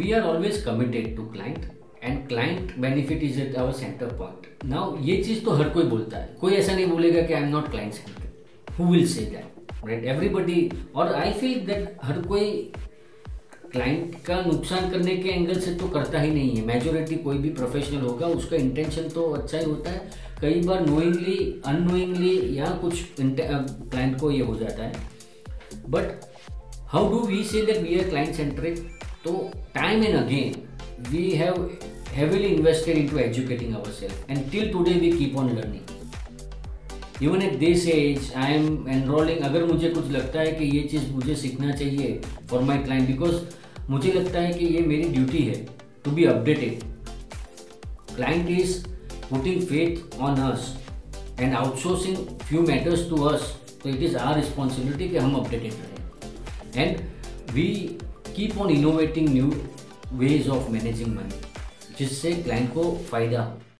We are always committed to client and client benefit is at our centre point now ये चीज़ तो हर कोई बोलता है। कोई ऐसा नहीं बोलेगा कि I am not client centre who will say that right everybody और आई फील दैट हर कोई क्लाइंट का नुकसान करने के एंगल से तो करता ही नहीं है। मेजोरिटी कोई भी प्रोफेशनल होगा, उसका इंटेंशन तो अच्छा ही होता है। कई बार नोइंगली अनोइंगली या कुछ क्लाइंट को ये हो जाता है। But how do we say that we are client centric तो time and again we have heavily heavily invested into educating ourselves. And till today, we keep on learning. Even at this age I am enrolling अगर मुझे कुछ लगता है कि ये चीज़ मुझे सीखना चाहिए फॉर माई क्लाइंट बिकॉज़ मुझे लगता है कि ये मेरी ड्यूटी है to be updated client is putting faith on us and outsourcing few matters to us तो इट इज़ आर रिस्पॉन्सिबिलिटी कि हम अपडेटेड रहें. And we keep on innovating new ways of managing money जिससे client को फ़ायदा हो।